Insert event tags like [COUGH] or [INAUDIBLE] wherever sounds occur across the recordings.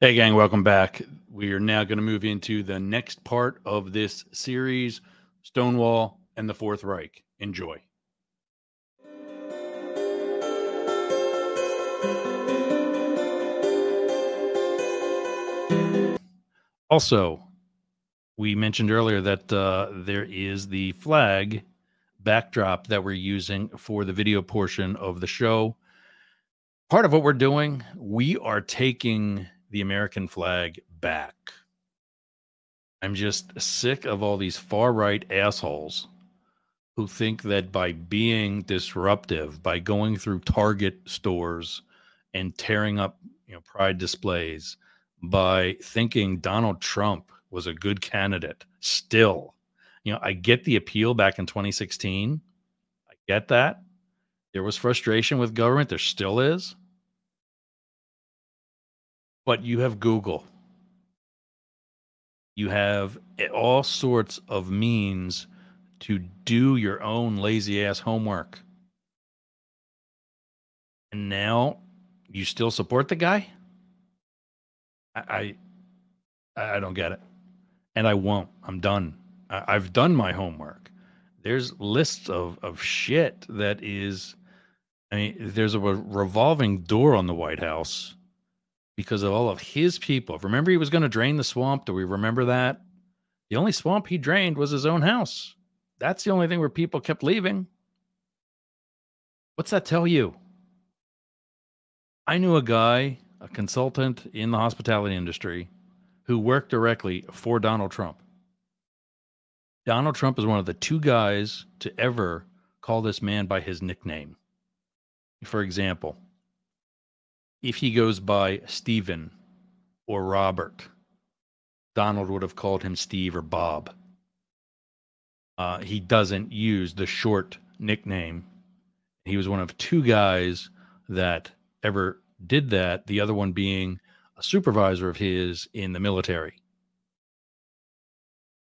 Hey, gang, welcome back. We are now going to move into the next part of this series Stonewall and the Fourth Reich. Enjoy. Also, we mentioned earlier that uh, there is the flag backdrop that we're using for the video portion of the show. Part of what we're doing, we are taking the American flag back. I'm just sick of all these far right assholes who think that by being disruptive, by going through Target stores and tearing up, you know, pride displays, by thinking Donald Trump was a good candidate still. You know, I get the appeal back in 2016. I get that. There was frustration with government. There still is. But you have Google. You have all sorts of means to do your own lazy ass homework. And now you still support the guy? I I, I don't get it. And I won't. I'm done. I, I've done my homework. There's lists of of shit that is I mean, there's a revolving door on the White House because of all of his people. Remember, he was going to drain the swamp. Do we remember that? The only swamp he drained was his own house. That's the only thing where people kept leaving. What's that tell you? I knew a guy, a consultant in the hospitality industry, who worked directly for Donald Trump. Donald Trump is one of the two guys to ever call this man by his nickname. For example, if he goes by Stephen or Robert, Donald would have called him Steve or Bob. Uh, he doesn't use the short nickname. He was one of two guys that ever did that, the other one being a supervisor of his in the military.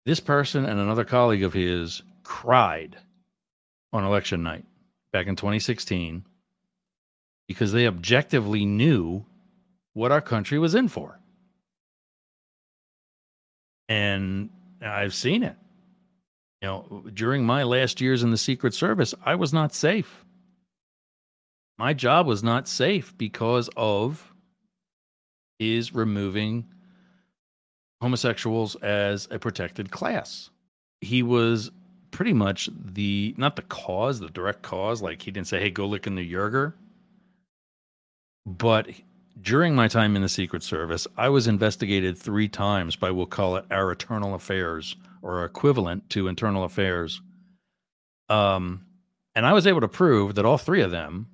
This person and another colleague of his cried on election night back in 2016 because they objectively knew what our country was in for. And I've seen it. You know, during my last years in the Secret Service, I was not safe. My job was not safe because of is removing homosexuals as a protected class. He was pretty much the not the cause, the direct cause. Like he didn't say, "Hey, go lick in the Yerger." But during my time in the Secret Service, I was investigated three times by we'll call it our internal affairs or equivalent to internal affairs. Um, and I was able to prove that all three of them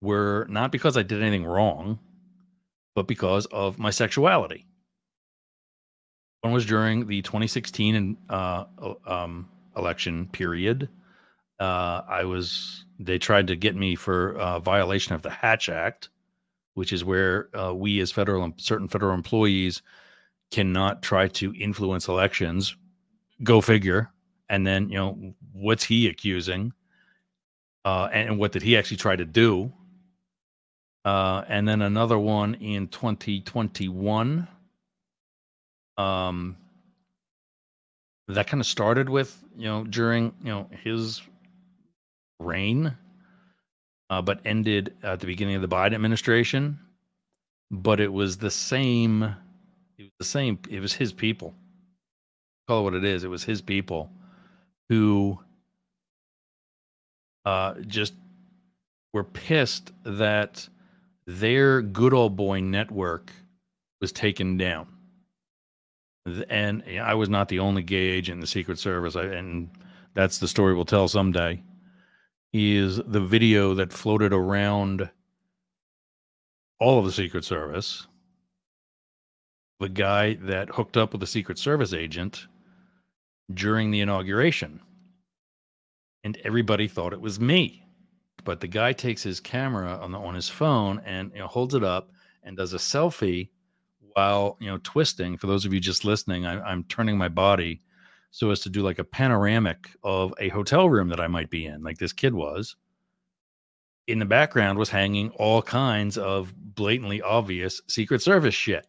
were not because I did anything wrong, but because of my sexuality. One was during the 2016 uh, um, election period. Uh, I was they tried to get me for uh, violation of the Hatch Act, which is where uh, we as federal certain federal employees cannot try to influence elections. Go figure. And then you know what's he accusing, uh, and what did he actually try to do? Uh, and then another one in 2021. Um, that kind of started with you know during you know his reign, uh, but ended at the beginning of the Biden administration. But it was the same. It was the same. It was his people. Call it what it is. It was his people who uh, just were pissed that their good old boy network was taken down. And I was not the only gay agent in the Secret Service, I, and that's the story we'll tell someday. Is the video that floated around all of the Secret Service, the guy that hooked up with the Secret Service agent during the inauguration. And everybody thought it was me but the guy takes his camera on the on his phone and you know, holds it up and does a selfie while you know twisting. For those of you just listening, I, I'm turning my body so as to do like a panoramic of a hotel room that I might be in, like this kid was. In the background was hanging all kinds of blatantly obvious Secret Service shit.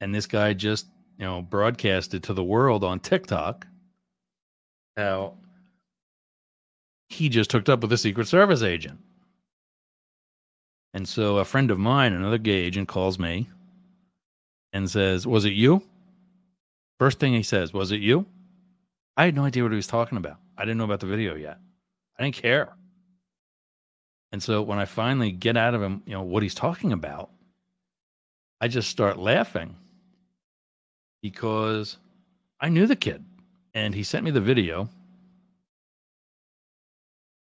And this guy just, you know, broadcasted to the world on TikTok how he just hooked up with a Secret Service agent. And so a friend of mine, another gay agent, calls me and says, Was it you? First thing he says, Was it you? I had no idea what he was talking about. I didn't know about the video yet. I didn't care. And so when I finally get out of him, you know, what he's talking about, I just start laughing because I knew the kid and he sent me the video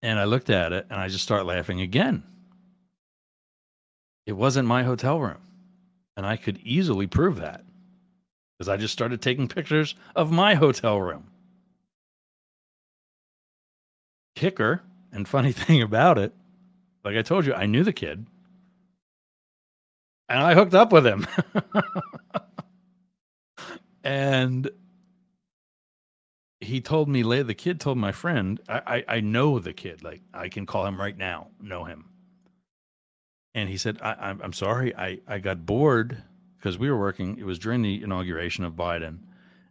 and I looked at it and I just start laughing again. It wasn't my hotel room. And I could easily prove that because I just started taking pictures of my hotel room. Kicker and funny [LAUGHS] thing about it, like I told you, I knew the kid and I hooked up with him. [LAUGHS] and he told me later, the kid told my friend, I, I, I know the kid. Like I can call him right now, know him. And he said, I, I'm, I'm sorry, I, I got bored because we were working, it was during the inauguration of Biden,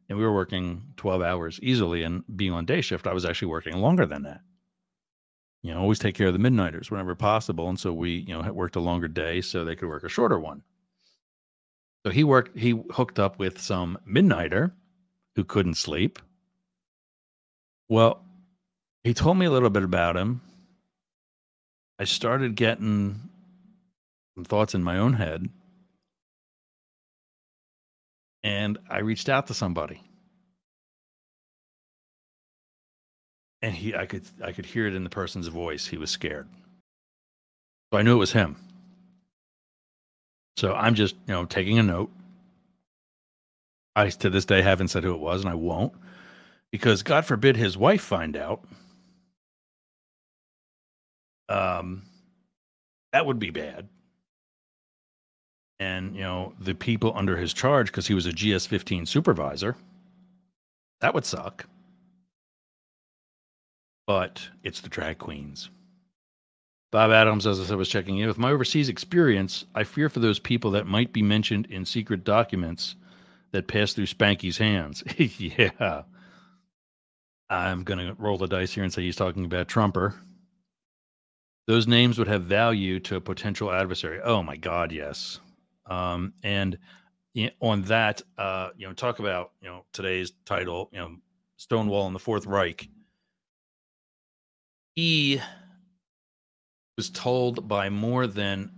and we were working 12 hours easily. And being on day shift, I was actually working longer than that. You know, always take care of the midnighters whenever possible. And so we, you know, worked a longer day so they could work a shorter one. So he worked, he hooked up with some midnighter who couldn't sleep well, he told me a little bit about him. I started getting some thoughts in my own head. And I reached out to somebody. And he I could I could hear it in the person's voice. He was scared. So I knew it was him. So I'm just, you know, taking a note. I to this day haven't said who it was, and I won't because God forbid his wife find out. Um, that would be bad. And you know the people under his charge, because he was a GS15 supervisor, that would suck. But it's the drag queens. Bob Adams, as I said, was checking in. With my overseas experience, I fear for those people that might be mentioned in secret documents that pass through Spanky's hands. [LAUGHS] yeah. I'm going to roll the dice here and say he's talking about Trumper. Those names would have value to a potential adversary. Oh my God, yes. Um, and on that, uh, you know, talk about you know today's title, you know, Stonewall and the Fourth Reich. He was told by more than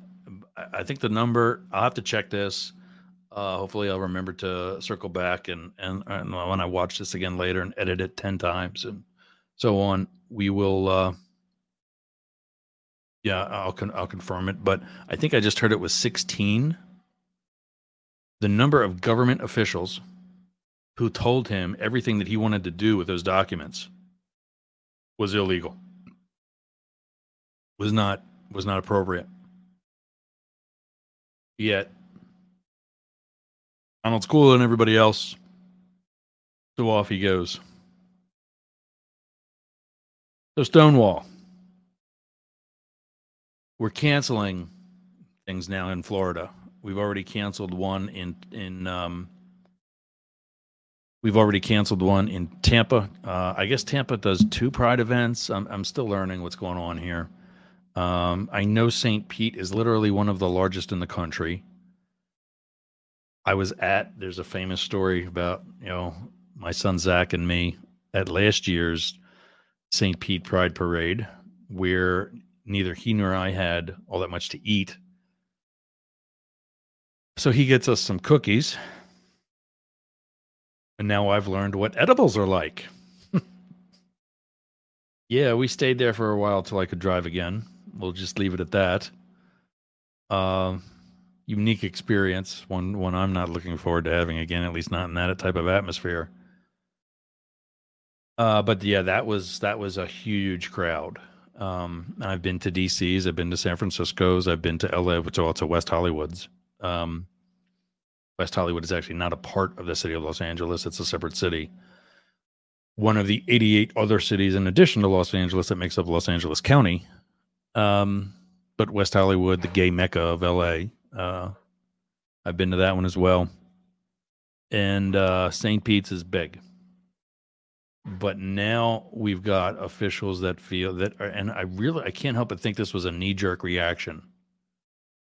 I think the number. I'll have to check this. Uh, hopefully, I'll remember to circle back and, and, and when I watch this again later and edit it ten times and so on, we will. Uh, yeah, I'll con- I'll confirm it, but I think I just heard it was sixteen. The number of government officials who told him everything that he wanted to do with those documents was illegal, was not was not appropriate. Yet Donald's cooler than everybody else. So off he goes. So Stonewall. We're canceling things now in Florida. We've already canceled one in in um, We've already canceled one in Tampa. Uh, I guess Tampa does two Pride events. I'm, I'm still learning what's going on here. Um, I know St. Pete is literally one of the largest in the country. I was at. There's a famous story about you know my son Zach and me at last year's St. Pete Pride Parade, where neither he nor I had all that much to eat. So he gets us some cookies. And now I've learned what edibles are like. [LAUGHS] yeah, we stayed there for a while till I could drive again. We'll just leave it at that. Um, unique experience, one one I'm not looking forward to having again, at least not in that type of atmosphere. Uh, but yeah, that was that was a huge crowd. Um, I've been to DC's, I've been to San Francisco's, I've been to LA, which also West Hollywood's. Um, West Hollywood is actually not a part of the city of Los Angeles; it's a separate city. One of the 88 other cities, in addition to Los Angeles, that makes up Los Angeles County. Um, but West Hollywood, the gay mecca of LA, uh, I've been to that one as well. and uh, St. Pete's is big. But now we've got officials that feel that, and I really I can't help but think this was a knee jerk reaction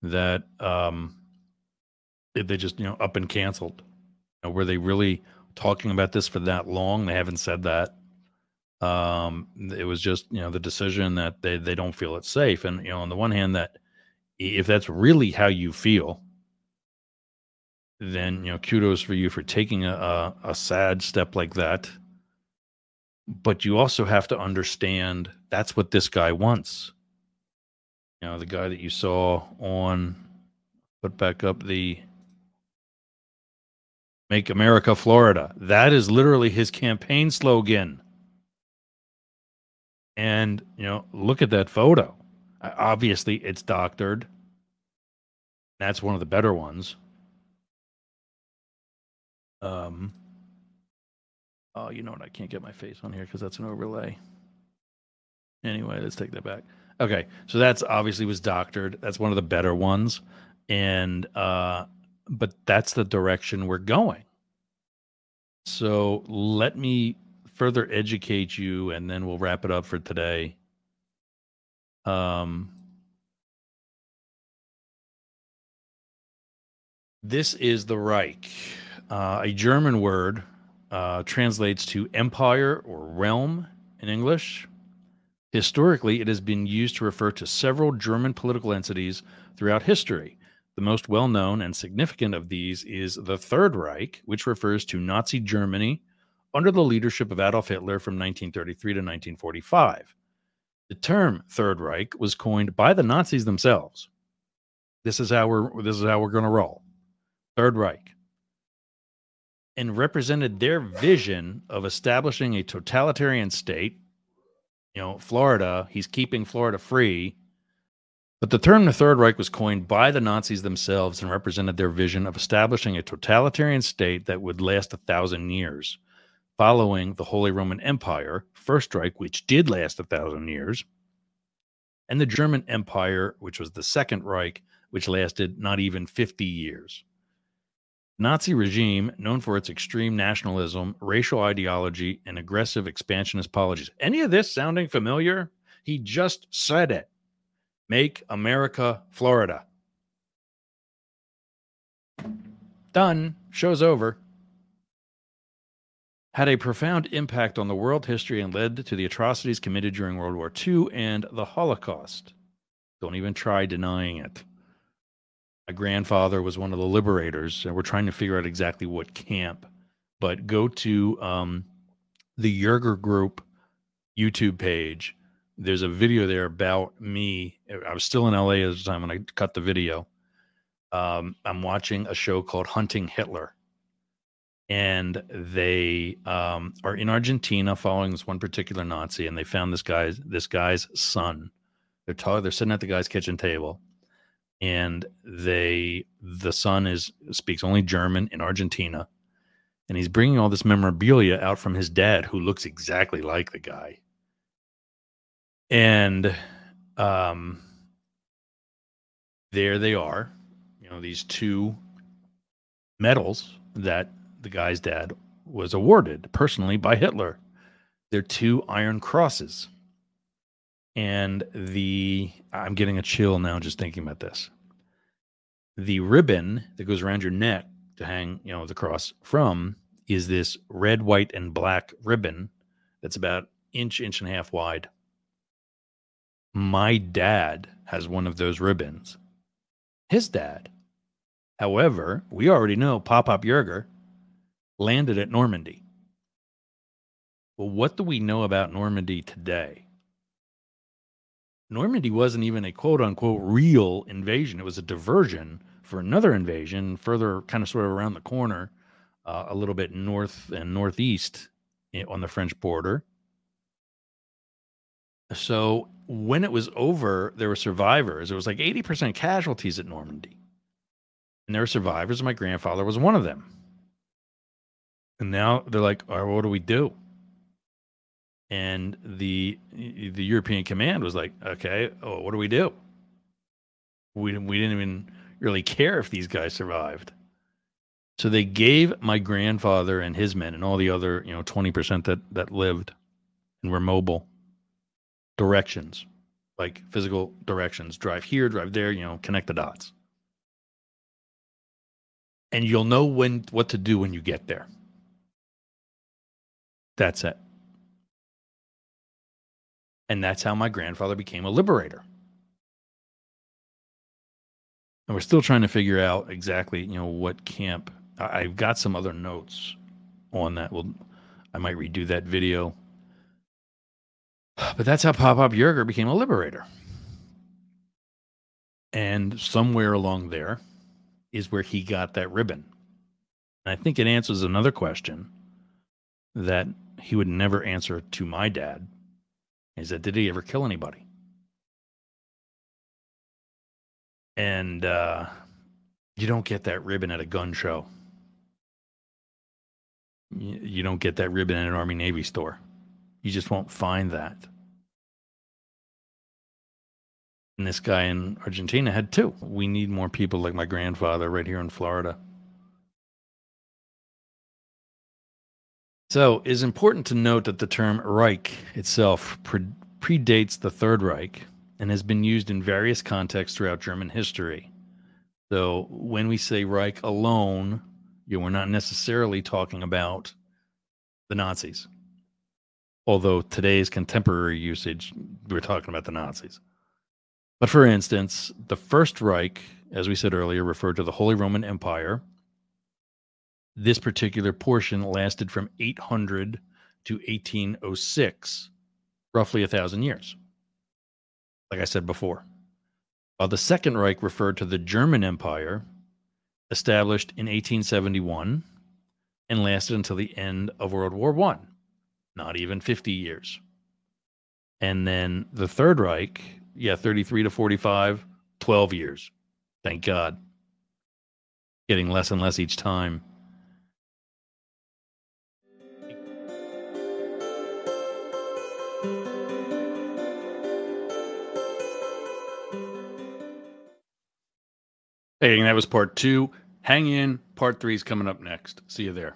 that um, they just you know up and canceled. You know, were they really talking about this for that long? They haven't said that. Um, it was just you know the decision that they they don't feel it's safe, and you know on the one hand that if that's really how you feel, then you know kudos for you for taking a, a, a sad step like that. But you also have to understand that's what this guy wants. You know, the guy that you saw on put back up the Make America Florida. That is literally his campaign slogan. And, you know, look at that photo. Obviously, it's doctored. That's one of the better ones. Um, oh, you know what? I can't get my face on here because that's an overlay. Anyway, let's take that back. Okay, so that's obviously was doctored. That's one of the better ones, and uh, but that's the direction we're going. So let me further educate you, and then we'll wrap it up for today. Um, this is the Reich. Uh, a German word uh, translates to empire or realm in English. Historically, it has been used to refer to several German political entities throughout history. The most well known and significant of these is the Third Reich, which refers to Nazi Germany under the leadership of Adolf Hitler from 1933 to 1945. The term Third Reich was coined by the Nazis themselves. This is how we're this is how we're going to roll. Third Reich and represented their vision of establishing a totalitarian state. You know, Florida, he's keeping Florida free. But the term the Third Reich was coined by the Nazis themselves and represented their vision of establishing a totalitarian state that would last a thousand years, following the Holy Roman Empire, First Reich, which did last a thousand years, and the German Empire, which was the Second Reich, which lasted not even 50 years. Nazi regime known for its extreme nationalism, racial ideology, and aggressive expansionist policies. Any of this sounding familiar? He just said it. Make America Florida. Done. Show's over. Had a profound impact on the world history and led to the atrocities committed during World War II and the Holocaust. Don't even try denying it my grandfather was one of the liberators, and we're trying to figure out exactly what camp. But go to um, the Yerger Group YouTube page. There's a video there about me. I was still in LA at the time when I cut the video. Um, I'm watching a show called Hunting Hitler, and they um, are in Argentina following this one particular Nazi, and they found this guy's this guy's son. They're talking. They're sitting at the guy's kitchen table and they the son is speaks only German in Argentina, and he's bringing all this memorabilia out from his dad, who looks exactly like the guy. And um, there they are, you know, these two medals that the guy's dad was awarded personally by Hitler. They're two iron crosses. And the I'm getting a chill now just thinking about this. The ribbon that goes around your neck to hang, you know, the cross from is this red, white, and black ribbon that's about inch, inch and a half wide. My dad has one of those ribbons. His dad. However, we already know Pop Pop Yerger landed at Normandy. Well, what do we know about Normandy today? Normandy wasn't even a quote unquote real invasion. It was a diversion for another invasion further, kind of sort of around the corner, uh, a little bit north and northeast eh, on the French border. So when it was over, there were survivors. It was like 80% casualties at Normandy. And there were survivors. My grandfather was one of them. And now they're like, all right, what do we do? and the the European command was like, okay, oh, what do we do? We we didn't even really care if these guys survived. So they gave my grandfather and his men and all the other, you know, 20% that that lived and were mobile directions, like physical directions, drive here, drive there, you know, connect the dots. And you'll know when what to do when you get there. That's it. And that's how my grandfather became a liberator. And we're still trying to figure out exactly, you know, what camp. I, have got some other notes on that. Well, I might redo that video. [SIGHS] But that's how Pop Pop Yerger became a liberator. And somewhere along there is where he got that ribbon. And I think it answers another question that he would never answer to my dad is that did he ever kill anybody? And uh, you don't get that ribbon at a gun show. You don't get that ribbon at an Army Navy store. You just won't find that. And this guy in Argentina had two. We need more people like my grandfather right here in Florida. So, it is important to note that the term Reich itself pre- predates the Third Reich and has been used in various contexts throughout German history. So, when we say Reich alone, you know, we're not necessarily talking about the Nazis. Although today's contemporary usage, we're talking about the Nazis. But for instance, the First Reich, as we said earlier, referred to the Holy Roman Empire. This particular portion lasted from 800 to 1806, roughly a thousand years. Like I said before. While the Second Reich referred to the German Empire, established in 1871 and lasted until the end of World War I, not even 50 years. And then the Third Reich yeah, 33 to 45, 12 years. Thank God. Getting less and less each time. Hey, and that was part two. Hang in. Part three is coming up next. See you there.